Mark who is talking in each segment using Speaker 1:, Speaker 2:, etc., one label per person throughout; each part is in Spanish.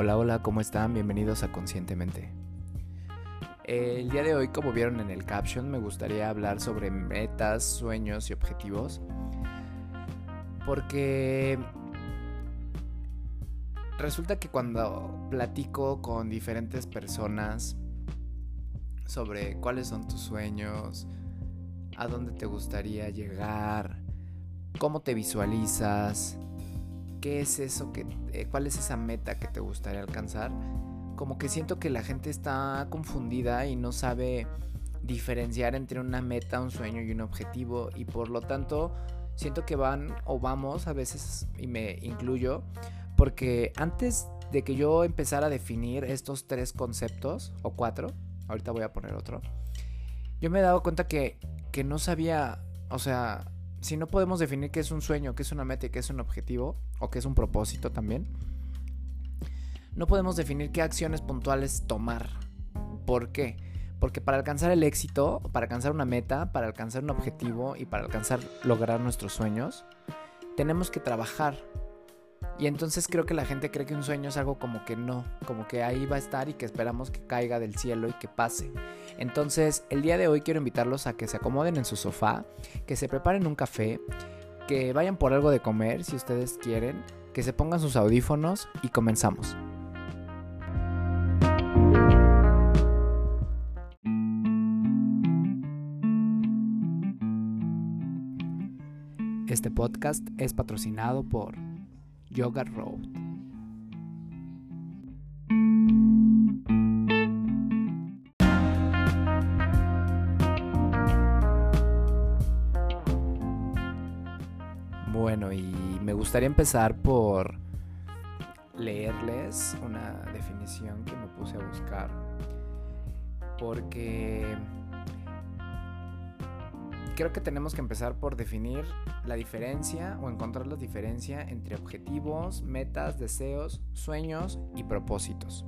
Speaker 1: Hola, hola, ¿cómo están? Bienvenidos a Conscientemente. El día de hoy, como vieron en el caption, me gustaría hablar sobre metas, sueños y objetivos. Porque resulta que cuando platico con diferentes personas sobre cuáles son tus sueños, a dónde te gustaría llegar, cómo te visualizas, qué es eso que, eh, cuál es esa meta que te gustaría alcanzar, como que siento que la gente está confundida y no sabe diferenciar entre una meta, un sueño y un objetivo y por lo tanto siento que van o vamos a veces y me incluyo porque antes de que yo empezara a definir estos tres conceptos o cuatro, ahorita voy a poner otro, yo me he dado cuenta que, que no sabía, o sea, si no podemos definir qué es un sueño, qué es una meta y qué es un objetivo, o qué es un propósito también, no podemos definir qué acciones puntuales tomar. ¿Por qué? Porque para alcanzar el éxito, para alcanzar una meta, para alcanzar un objetivo y para alcanzar lograr nuestros sueños, tenemos que trabajar. Y entonces creo que la gente cree que un sueño es algo como que no, como que ahí va a estar y que esperamos que caiga del cielo y que pase. Entonces, el día de hoy quiero invitarlos a que se acomoden en su sofá, que se preparen un café, que vayan por algo de comer si ustedes quieren, que se pongan sus audífonos y comenzamos. Este podcast es patrocinado por Yoga Road. Bueno, y me gustaría empezar por leerles una definición que me puse a buscar. Porque creo que tenemos que empezar por definir la diferencia o encontrar la diferencia entre objetivos, metas, deseos, sueños y propósitos.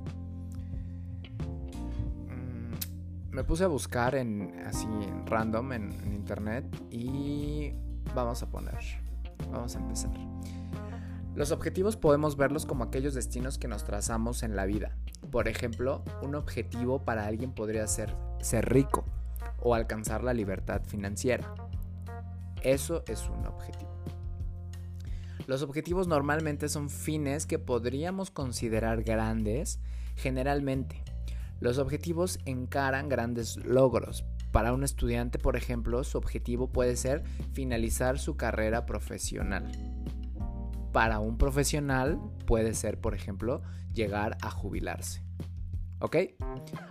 Speaker 1: Mm, me puse a buscar en así random en, en internet y vamos a poner Vamos a empezar. Los objetivos podemos verlos como aquellos destinos que nos trazamos en la vida. Por ejemplo, un objetivo para alguien podría ser ser rico o alcanzar la libertad financiera. Eso es un objetivo. Los objetivos normalmente son fines que podríamos considerar grandes generalmente. Los objetivos encaran grandes logros, para un estudiante, por ejemplo, su objetivo puede ser finalizar su carrera profesional. Para un profesional puede ser, por ejemplo, llegar a jubilarse. ¿Ok?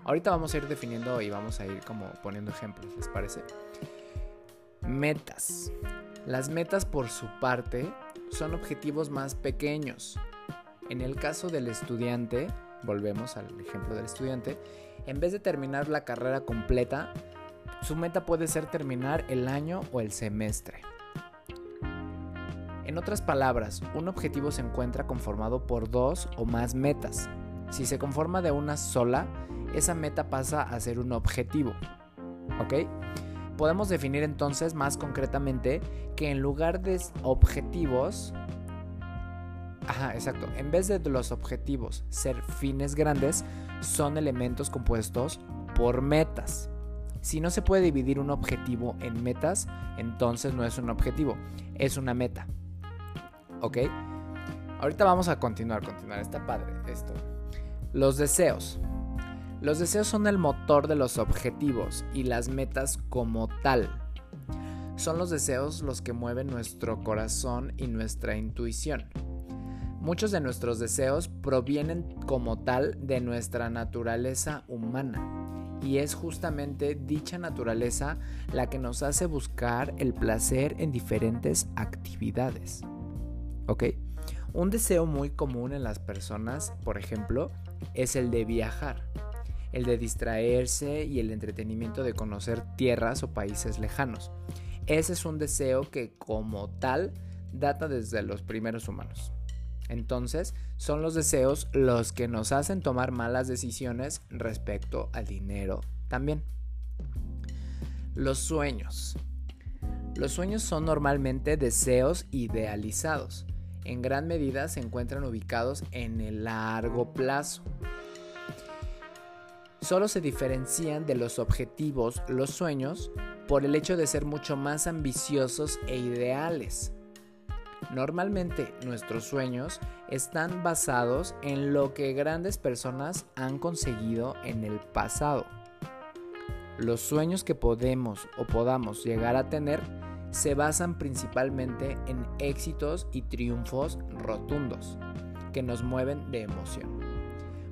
Speaker 1: Ahorita vamos a ir definiendo y vamos a ir como poniendo ejemplos, ¿les parece? Metas. Las metas por su parte son objetivos más pequeños. En el caso del estudiante, volvemos al ejemplo del estudiante, en vez de terminar la carrera completa, su meta puede ser terminar el año o el semestre. En otras palabras, un objetivo se encuentra conformado por dos o más metas. Si se conforma de una sola, esa meta pasa a ser un objetivo. ¿Ok? Podemos definir entonces más concretamente que en lugar de objetivos, Ajá, exacto. En vez de los objetivos ser fines grandes, son elementos compuestos por metas. Si no se puede dividir un objetivo en metas, entonces no es un objetivo, es una meta. ¿Ok? Ahorita vamos a continuar, continuar. Está padre esto. Los deseos. Los deseos son el motor de los objetivos y las metas como tal. Son los deseos los que mueven nuestro corazón y nuestra intuición. Muchos de nuestros deseos provienen como tal de nuestra naturaleza humana y es justamente dicha naturaleza la que nos hace buscar el placer en diferentes actividades. ¿Ok? Un deseo muy común en las personas, por ejemplo, es el de viajar, el de distraerse y el entretenimiento de conocer tierras o países lejanos. Ese es un deseo que como tal data desde los primeros humanos. Entonces, son los deseos los que nos hacen tomar malas decisiones respecto al dinero también. Los sueños. Los sueños son normalmente deseos idealizados. En gran medida se encuentran ubicados en el largo plazo. Solo se diferencian de los objetivos, los sueños, por el hecho de ser mucho más ambiciosos e ideales. Normalmente nuestros sueños están basados en lo que grandes personas han conseguido en el pasado. Los sueños que podemos o podamos llegar a tener se basan principalmente en éxitos y triunfos rotundos que nos mueven de emoción.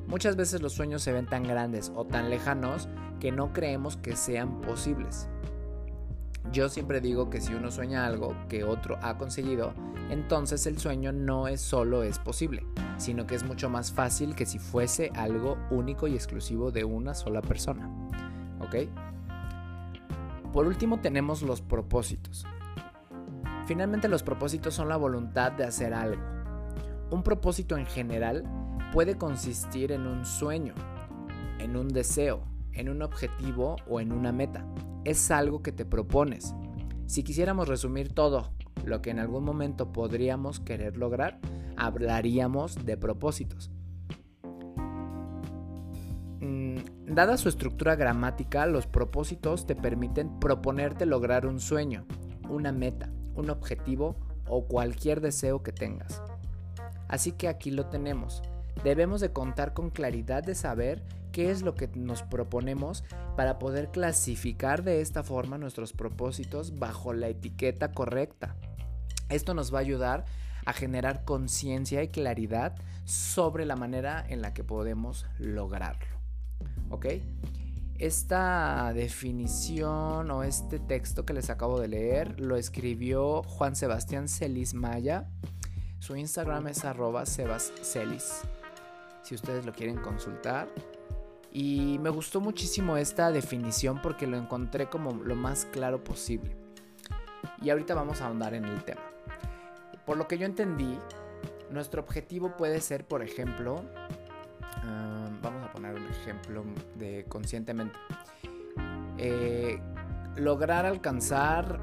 Speaker 1: Muchas veces los sueños se ven tan grandes o tan lejanos que no creemos que sean posibles. Yo siempre digo que si uno sueña algo que otro ha conseguido, entonces el sueño no es solo es posible, sino que es mucho más fácil que si fuese algo único y exclusivo de una sola persona. ¿Ok? Por último tenemos los propósitos. Finalmente los propósitos son la voluntad de hacer algo. Un propósito en general puede consistir en un sueño, en un deseo, en un objetivo o en una meta. Es algo que te propones. Si quisiéramos resumir todo lo que en algún momento podríamos querer lograr, hablaríamos de propósitos. Dada su estructura gramática, los propósitos te permiten proponerte lograr un sueño, una meta, un objetivo o cualquier deseo que tengas. Así que aquí lo tenemos. Debemos de contar con claridad de saber qué es lo que nos proponemos para poder clasificar de esta forma nuestros propósitos bajo la etiqueta correcta. Esto nos va a ayudar a generar conciencia y claridad sobre la manera en la que podemos lograrlo. ¿Ok? Esta definición o este texto que les acabo de leer lo escribió Juan Sebastián Celis Maya. Su Instagram es arroba sebascelis. Si ustedes lo quieren consultar. Y me gustó muchísimo esta definición porque lo encontré como lo más claro posible. Y ahorita vamos a ahondar en el tema. Por lo que yo entendí, nuestro objetivo puede ser, por ejemplo, un ejemplo de conscientemente. Eh, lograr alcanzar,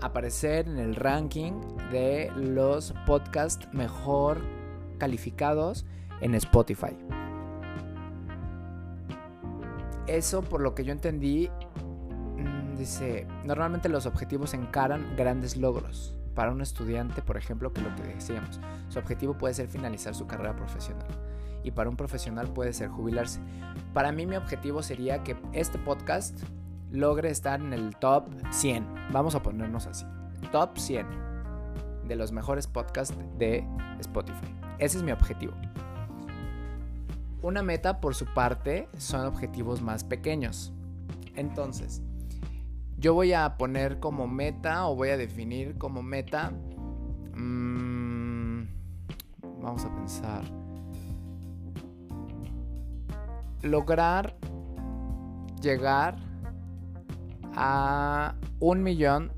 Speaker 1: aparecer en el ranking de los podcasts mejor calificados en Spotify. Eso por lo que yo entendí, mm, dice, normalmente los objetivos encaran grandes logros. Para un estudiante, por ejemplo, que lo que decíamos, su objetivo puede ser finalizar su carrera profesional y para un profesional puede ser jubilarse. Para mí mi objetivo sería que este podcast logre estar en el top 100. Vamos a ponernos así. Top 100 de los mejores podcasts de Spotify. Ese es mi objetivo. Una meta por su parte son objetivos más pequeños. Entonces, yo voy a poner como meta o voy a definir como meta... Mmm, vamos a pensar lograr llegar a un millón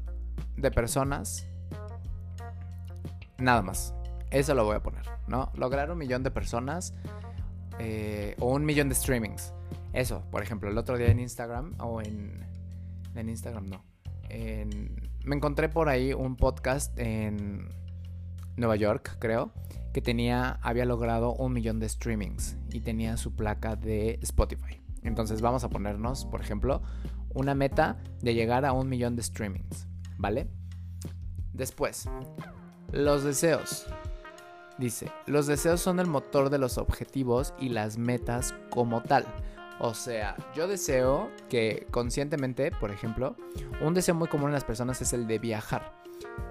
Speaker 1: de personas. Nada más. Eso lo voy a poner, ¿no? Lograr un millón de personas eh, o un millón de streamings. Eso, por ejemplo, el otro día en Instagram o en... En Instagram no. me encontré por ahí un podcast en Nueva York, creo, que tenía, había logrado un millón de streamings y tenía su placa de Spotify. Entonces vamos a ponernos, por ejemplo, una meta de llegar a un millón de streamings, ¿vale? Después, los deseos. Dice, los deseos son el motor de los objetivos y las metas como tal. O sea, yo deseo que conscientemente, por ejemplo, un deseo muy común en las personas es el de viajar.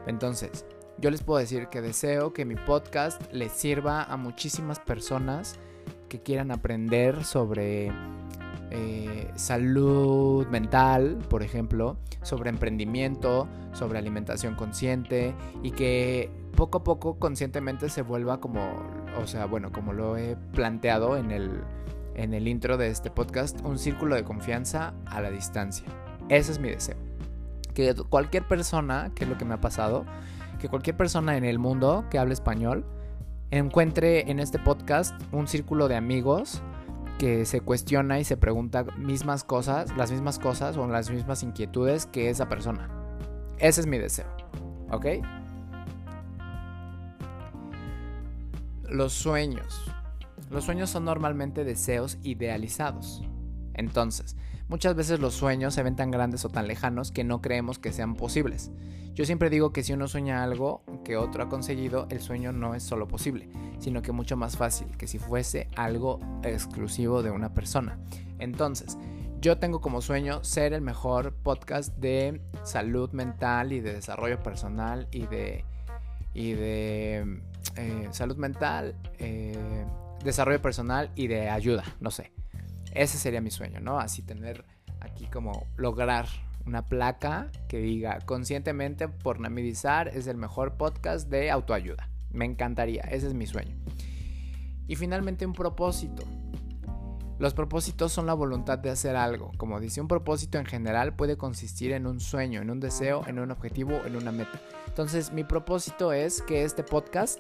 Speaker 1: Entonces, yo les puedo decir que deseo que mi podcast les sirva a muchísimas personas que quieran aprender sobre eh, salud mental, por ejemplo, sobre emprendimiento, sobre alimentación consciente y que poco a poco conscientemente se vuelva como, o sea, bueno, como lo he planteado en el, en el intro de este podcast, un círculo de confianza a la distancia. Ese es mi deseo. Que cualquier persona, que es lo que me ha pasado, que cualquier persona en el mundo que hable español encuentre en este podcast un círculo de amigos que se cuestiona y se pregunta mismas cosas, las mismas cosas o las mismas inquietudes que esa persona. Ese es mi deseo. ¿Ok? los sueños. Los sueños son normalmente deseos idealizados. Entonces, muchas veces los sueños se ven tan grandes o tan lejanos que no creemos que sean posibles. Yo siempre digo que si uno sueña algo que otro ha conseguido, el sueño no es solo posible, sino que mucho más fácil, que si fuese algo exclusivo de una persona. Entonces, yo tengo como sueño ser el mejor podcast de salud mental y de desarrollo personal y de, y de eh, salud mental, eh, desarrollo personal y de ayuda, no sé. Ese sería mi sueño, ¿no? Así tener aquí como lograr una placa que diga conscientemente por Namidizar es el mejor podcast de autoayuda. Me encantaría, ese es mi sueño. Y finalmente un propósito. Los propósitos son la voluntad de hacer algo. Como dice, un propósito en general puede consistir en un sueño, en un deseo, en un objetivo, en una meta. Entonces, mi propósito es que este podcast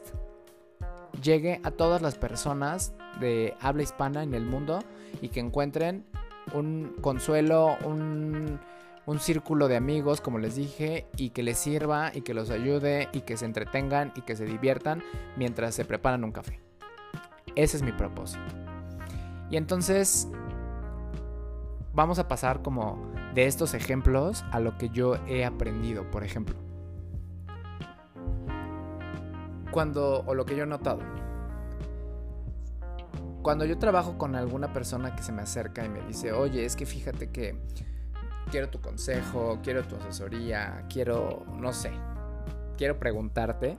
Speaker 1: llegue a todas las personas de habla hispana en el mundo y que encuentren un consuelo, un, un círculo de amigos, como les dije, y que les sirva y que los ayude y que se entretengan y que se diviertan mientras se preparan un café. Ese es mi propósito. Y entonces vamos a pasar como de estos ejemplos a lo que yo he aprendido, por ejemplo. Cuando, o lo que yo he notado. Cuando yo trabajo con alguna persona que se me acerca y me dice, oye, es que fíjate que quiero tu consejo, quiero tu asesoría, quiero, no sé, quiero preguntarte,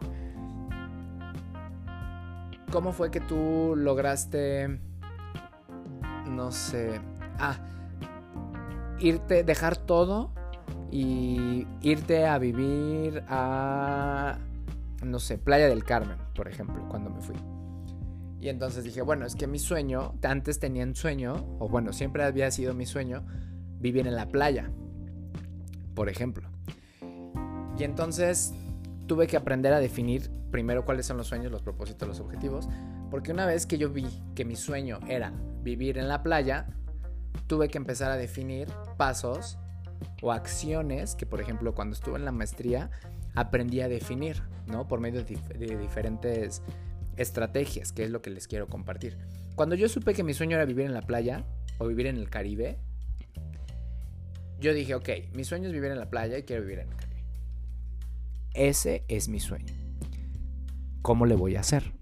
Speaker 1: ¿cómo fue que tú lograste no sé, ah, irte, dejar todo y irte a vivir a, no sé, Playa del Carmen, por ejemplo, cuando me fui. Y entonces dije, bueno, es que mi sueño, antes tenía un sueño, o bueno, siempre había sido mi sueño, vivir en la playa, por ejemplo. Y entonces tuve que aprender a definir primero cuáles son los sueños, los propósitos, los objetivos, porque una vez que yo vi que mi sueño era vivir en la playa, tuve que empezar a definir pasos o acciones que, por ejemplo, cuando estuve en la maestría, aprendí a definir, ¿no? Por medio de, diferentes estrategias, que es lo que les quiero compartir. Cuando yo supe que mi sueño era vivir en la playa o vivir en el Caribe, yo dije, ok, mi sueño es vivir en la playa y quiero vivir en el Caribe. Ese es mi sueño. ¿Cómo le voy a hacer?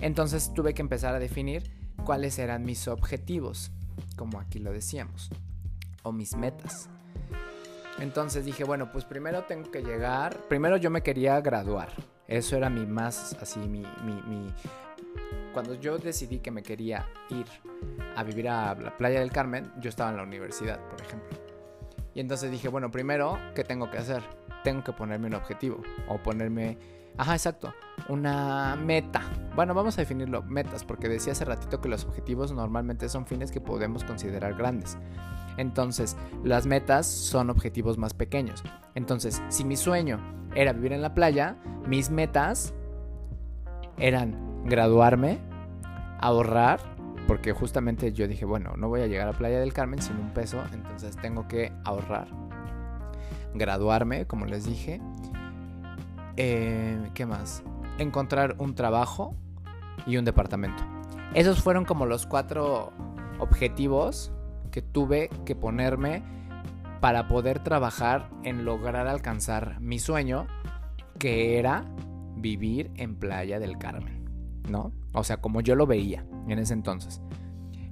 Speaker 1: Entonces tuve que empezar a definir cuáles eran mis objetivos, como aquí lo decíamos, o mis metas. Entonces dije, bueno, pues primero tengo que llegar, primero yo me quería graduar, eso era mi más, así, mi, mi, mi, cuando yo decidí que me quería ir a vivir a la playa del Carmen, yo estaba en la universidad, por ejemplo. Y entonces dije, bueno, primero, ¿qué tengo que hacer? Tengo que ponerme un objetivo o ponerme Ajá, exacto. Una meta. Bueno, vamos a definirlo, metas, porque decía hace ratito que los objetivos normalmente son fines que podemos considerar grandes. Entonces, las metas son objetivos más pequeños. Entonces, si mi sueño era vivir en la playa, mis metas eran graduarme, ahorrar, porque justamente yo dije, bueno, no voy a llegar a Playa del Carmen sin un peso, entonces tengo que ahorrar, graduarme, como les dije, eh, ¿Qué más? Encontrar un trabajo y un departamento. Esos fueron como los cuatro objetivos que tuve que ponerme para poder trabajar en lograr alcanzar mi sueño, que era vivir en Playa del Carmen, ¿no? O sea, como yo lo veía en ese entonces.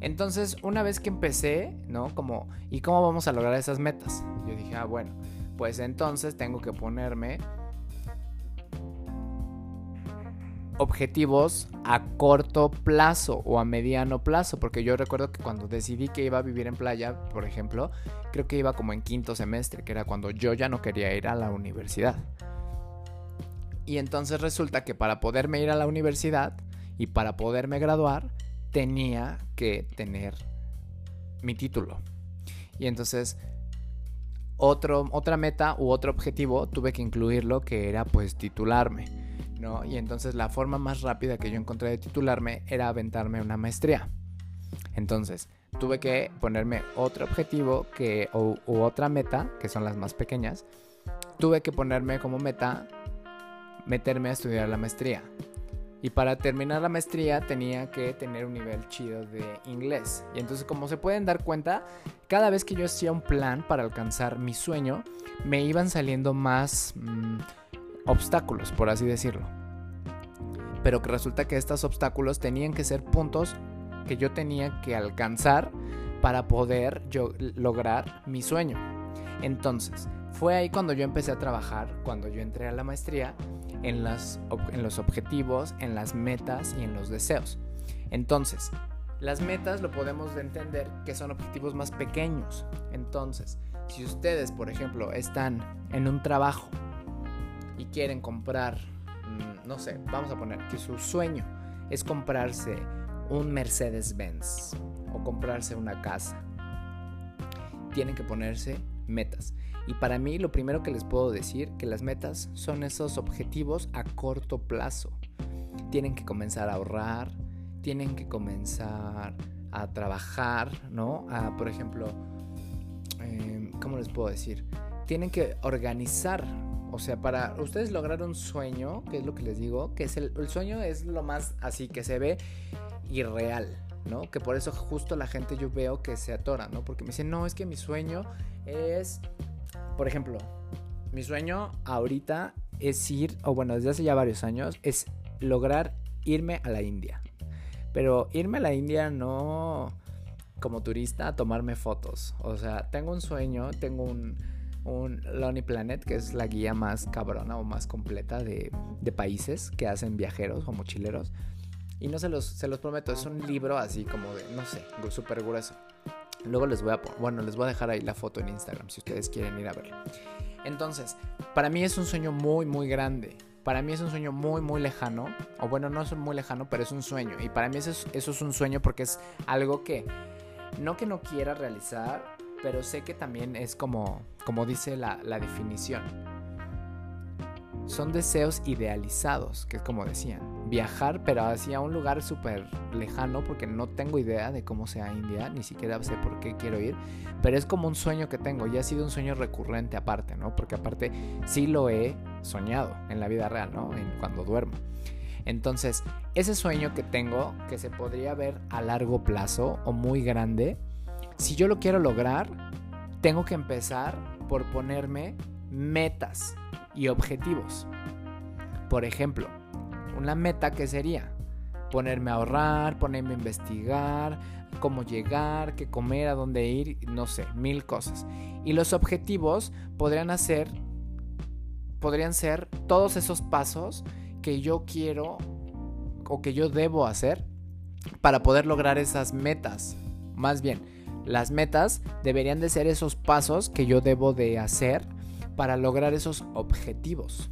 Speaker 1: Entonces, una vez que empecé, ¿no? Como, ¿y cómo vamos a lograr esas metas? Yo dije, ah, bueno, pues entonces tengo que ponerme objetivos a corto plazo o a mediano plazo, porque yo recuerdo que cuando decidí que iba a vivir en playa, por ejemplo, creo que iba como en quinto semestre, que era cuando yo ya no quería ir a la universidad. Y entonces resulta que para poderme ir a la universidad y para poderme graduar, tenía que tener mi título. Y entonces otro, otra meta u otro objetivo tuve que incluirlo que era pues titularme y entonces la forma más rápida que yo encontré de titularme era aventarme una maestría. Entonces, tuve que ponerme otro objetivo que, o, u otra meta, que son las más pequeñas. Tuve que ponerme como meta meterme a estudiar la maestría. Y para terminar la maestría tenía que tener un nivel chido de inglés. Y entonces como se pueden dar cuenta, cada vez que yo hacía un plan para alcanzar mi sueño, me iban saliendo más mm, obstáculos, por así decirlo. Pero que resulta que estos obstáculos tenían que ser puntos que yo tenía que alcanzar para poder yo lograr mi sueño. Entonces, fue ahí cuando yo empecé a trabajar, cuando yo entré a la maestría, en, en los objetivos, en las metas y en los deseos. Entonces, las metas lo podemos entender que son objetivos más pequeños. Entonces, si ustedes, por ejemplo, están en un trabajo y quieren comprar, mm, no sé, vamos a poner que su sueño es comprarse un Mercedes-Benz o comprarse una casa, tienen que ponerse metas. Y para mí lo primero que les puedo decir que las metas son esos objetivos a corto plazo. Tienen que comenzar a ahorrar, tienen que comenzar a trabajar, ¿no? A, por ejemplo, em, ¿cómo les puedo decir? Tienen que organizar. O sea, para ustedes lograr un sueño, que es lo que les digo, que es el, el sueño es lo más así que se ve irreal, ¿no? Que por eso justo la gente yo veo que se atora, ¿no? Porque me dicen, no, es que mi sueño es por ejemplo, mi sueño ahorita es ir, o bueno, desde hace ya varios años, es lograr irme a la India. Pero irme a la India no como turista a tomarme fotos. O sea, tengo un sueño, tengo un, un Lonely Planet, que es la guía más cabrona o más completa de, países que hacen viajeros o mochileros. Y no se los, se los prometo, es un libro así como de, no sé, súper grueso. Luego les voy a bueno, les voy a dejar ahí la foto en Instagram si ustedes quieren ir a verlo. Entonces, para mí es un sueño muy muy grande. Para mí es un sueño muy muy lejano, o bueno, no es muy lejano, pero es un sueño y para mí eso es, eso es un sueño porque es algo que no que no quiera realizar, pero sé que también es como como dice la, la definición. Son deseos idealizados, que es como decían viajar, pero hacia un lugar súper lejano, porque no tengo idea de cómo sea India, ni siquiera sé por qué quiero ir, pero es como un sueño que tengo, y ha sido un sueño recurrente aparte, ¿no? Porque aparte sí lo he soñado en la vida real, ¿no? En, cuando duermo. Entonces, ese sueño que tengo, que se podría ver a largo plazo o muy grande, si yo lo quiero lograr, tengo que empezar por ponerme metas y objetivos. Por ejemplo, una meta que sería ponerme a ahorrar, ponerme a investigar, cómo llegar, qué comer, a dónde ir, no sé, mil cosas. Y los objetivos podrían hacer podrían ser todos esos pasos que yo quiero o que yo debo hacer para poder lograr esas metas. Más bien, las metas deberían de ser esos pasos que yo debo de hacer para lograr esos objetivos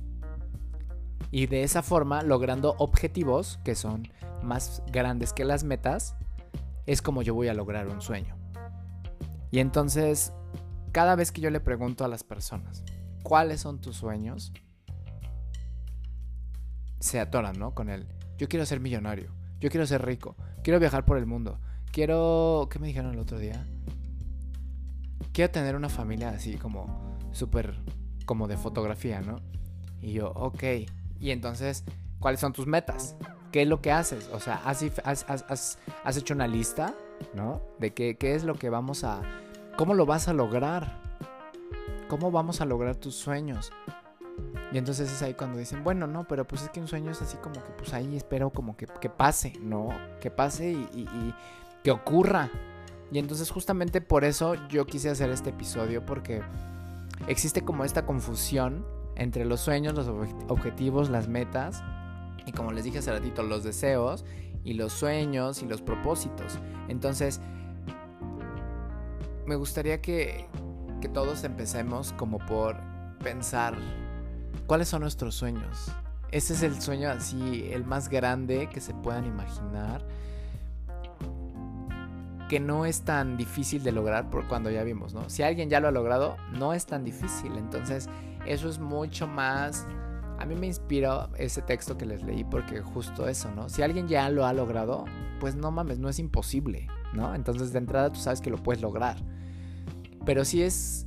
Speaker 1: y de esa forma logrando objetivos que son más grandes que las metas, es como yo voy a lograr un sueño. Y entonces, cada vez que yo le pregunto a las personas, ¿cuáles son tus sueños? Se atoran, ¿no? Con él. Yo quiero ser millonario, yo quiero ser rico, quiero viajar por el mundo, quiero... ¿Qué me dijeron el otro día? Quiero tener una familia así como súper como de fotografía, ¿no? Y yo, ok, y entonces, ¿cuáles son tus metas? ¿Qué es lo que haces? O sea, ¿has, hecho una lista, ¿no? De qué, es lo que vamos a... ¿Cómo lo vas a lograr? ¿Cómo vamos a lograr tus sueños? Y entonces es ahí cuando dicen, bueno, no, pero pues es que un sueño es así como que pues ahí espero como que, pase, ¿no? Que pase y, que ocurra. Y entonces justamente por eso yo quise hacer este episodio porque existe como esta confusión entre los sueños, los objetivos, las metas y como les dije hace ratito, los deseos y los sueños y los propósitos. Entonces, me gustaría que, que todos empecemos como por pensar cuáles son nuestros sueños. Ese es el sueño así, el más grande que se puedan imaginar. Que no es tan difícil de lograr por cuando ya vimos, ¿no? Si alguien ya lo ha logrado, no es tan difícil. Entonces, eso es mucho más... A mí me inspiró ese texto que les leí porque justo eso, ¿no? Si alguien ya lo ha logrado, pues no mames, no es imposible, ¿no? Entonces de entrada tú sabes que lo puedes lograr. Pero sí es...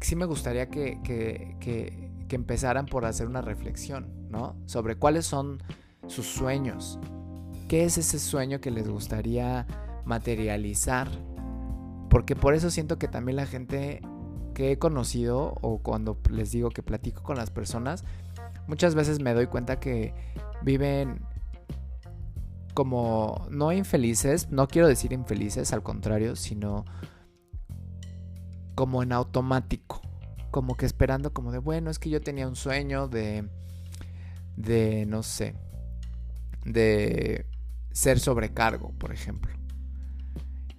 Speaker 1: Sí me gustaría que, que, que, empezaran por hacer una reflexión, ¿no? Sobre cuáles son sus sueños. ¿Qué es ese sueño que les gustaría materializar? Porque por eso siento que también la gente que he conocido o cuando les digo que platico con las personas, muchas veces me doy cuenta que viven como no infelices, no quiero decir infelices, al contrario, sino como en automático, como que esperando como de, bueno, es que yo tenía un sueño de, de, no sé, de ser sobrecargo, por ejemplo.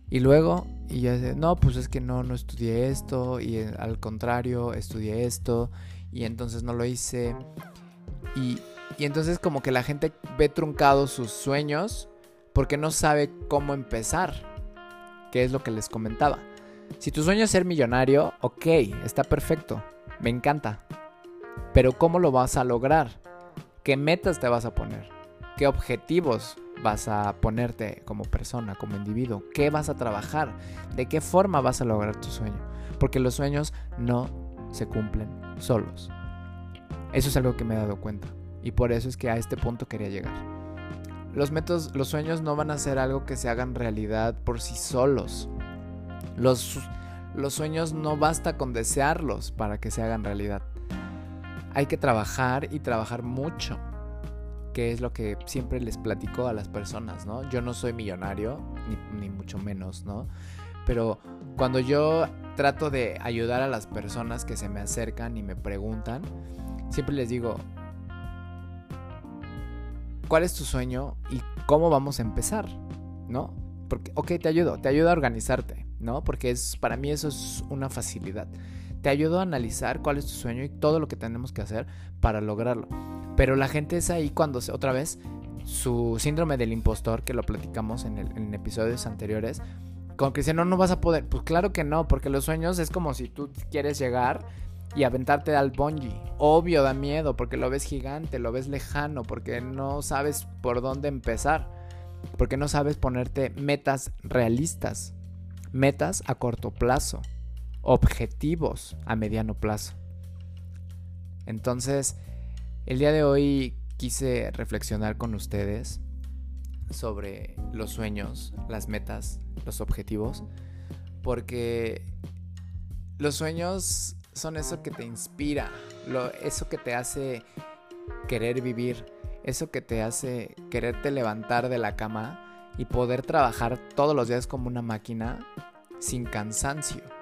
Speaker 1: Y luego, y ya sé, no, pues es que no, no estudié esto, y eh, al contrario, estudié esto, y entonces no lo hice. Y, y entonces como que la gente ve truncados sus sueños porque no sabe cómo empezar, que es lo que les comentaba. Si tu sueño es ser millonario, ok, está perfecto, me encanta. Pero ¿cómo lo vas a lograr? ¿Qué metas te vas a poner? ¿Qué objetivos vas a ponerte como persona, como individuo? ¿Qué vas a trabajar? ¿De qué forma vas a lograr tu sueño? Porque los sueños no se cumplen solos. Eso es algo que me he dado cuenta. Y por eso es que a este punto quería llegar. Los sueños no van a ser algo que se hagan realidad por sí solos. Los, los sueños no basta con desearlos para que se hagan realidad. Hay que trabajar y trabajar mucho, que es lo que siempre les platico a las personas, ¿no? Yo no soy millonario, ni, mucho menos, ¿no? Pero cuando yo trato de ayudar a las personas que se me acercan y me preguntan, siempre les digo, ¿cuál es tu sueño y cómo vamos a empezar? ¿No? Porque, ok, te ayudo, te ayudo a organizarte, ¿no? Porque es, para mí eso es una facilidad. Te ayudo a analizar cuál es tu sueño y todo lo que tenemos que hacer para lograrlo. Pero la gente es ahí cuando, otra vez, su síndrome del impostor, que lo platicamos en, en episodios anteriores, como que dice, no, no vas a poder. Pues claro que no, porque los sueños es como si tú quieres llegar y aventarte al bungee. Obvio da miedo porque lo ves gigante, lo ves lejano, porque no sabes por dónde empezar, porque no sabes ponerte metas realistas, metas a corto plazo, objetivos a mediano plazo. Entonces, el día de hoy quise reflexionar con ustedes sobre los sueños, las metas, los objetivos, porque los sueños son eso que te inspira, eso que te hace querer vivir, eso que te hace quererte levantar de la cama y poder trabajar todos los días como una máquina sin cansancio.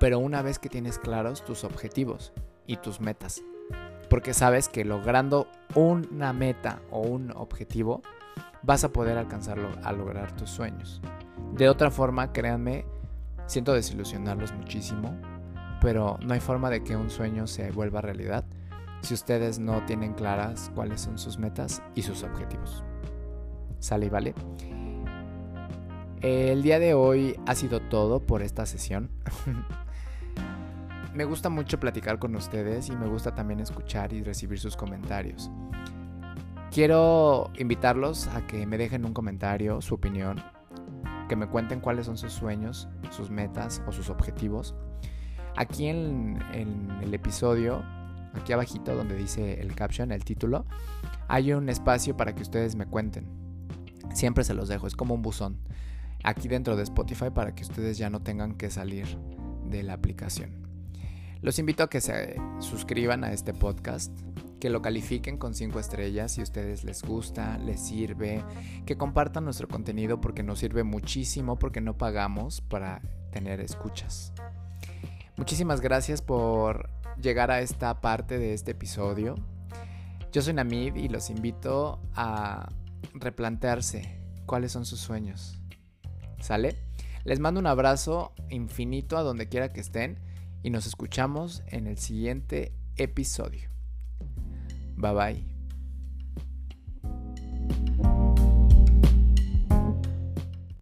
Speaker 1: Pero una vez que tienes claros tus objetivos y tus metas. Porque sabes que logrando una meta o un objetivo, vas a poder alcanzarlo a lograr tus sueños. De otra forma, créanme, siento desilusionarlos muchísimo, pero no hay forma de que un sueño se vuelva realidad si ustedes no tienen claras cuáles son sus metas y sus objetivos. ¿Sale y vale? El día de hoy ha sido todo por esta sesión. me gusta mucho platicar con ustedes y me gusta también escuchar y recibir sus comentarios. Quiero invitarlos a que me dejen un comentario, su opinión, que me cuenten cuáles son sus sueños, sus metas o sus objetivos Aquí en, el episodio, aquí abajito donde dice el caption, el título, hay un espacio para que ustedes me cuenten. Siempre se los dejo, es como un buzón. Aquí dentro de Spotify para que ustedes ya no tengan que salir de la aplicación. Los invito a que se suscriban a este podcast, que lo califiquen con 5 estrellas si a ustedes les gusta, les sirve, que compartan nuestro contenido porque nos sirve muchísimo porque no pagamos para tener escuchas. Muchísimas gracias por llegar a esta parte de este episodio. Yo soy Namid y los invito a replantearse cuáles son sus sueños. ¿Sale? Les mando un abrazo infinito a donde quiera que estén y nos escuchamos en el siguiente episodio. Bye bye.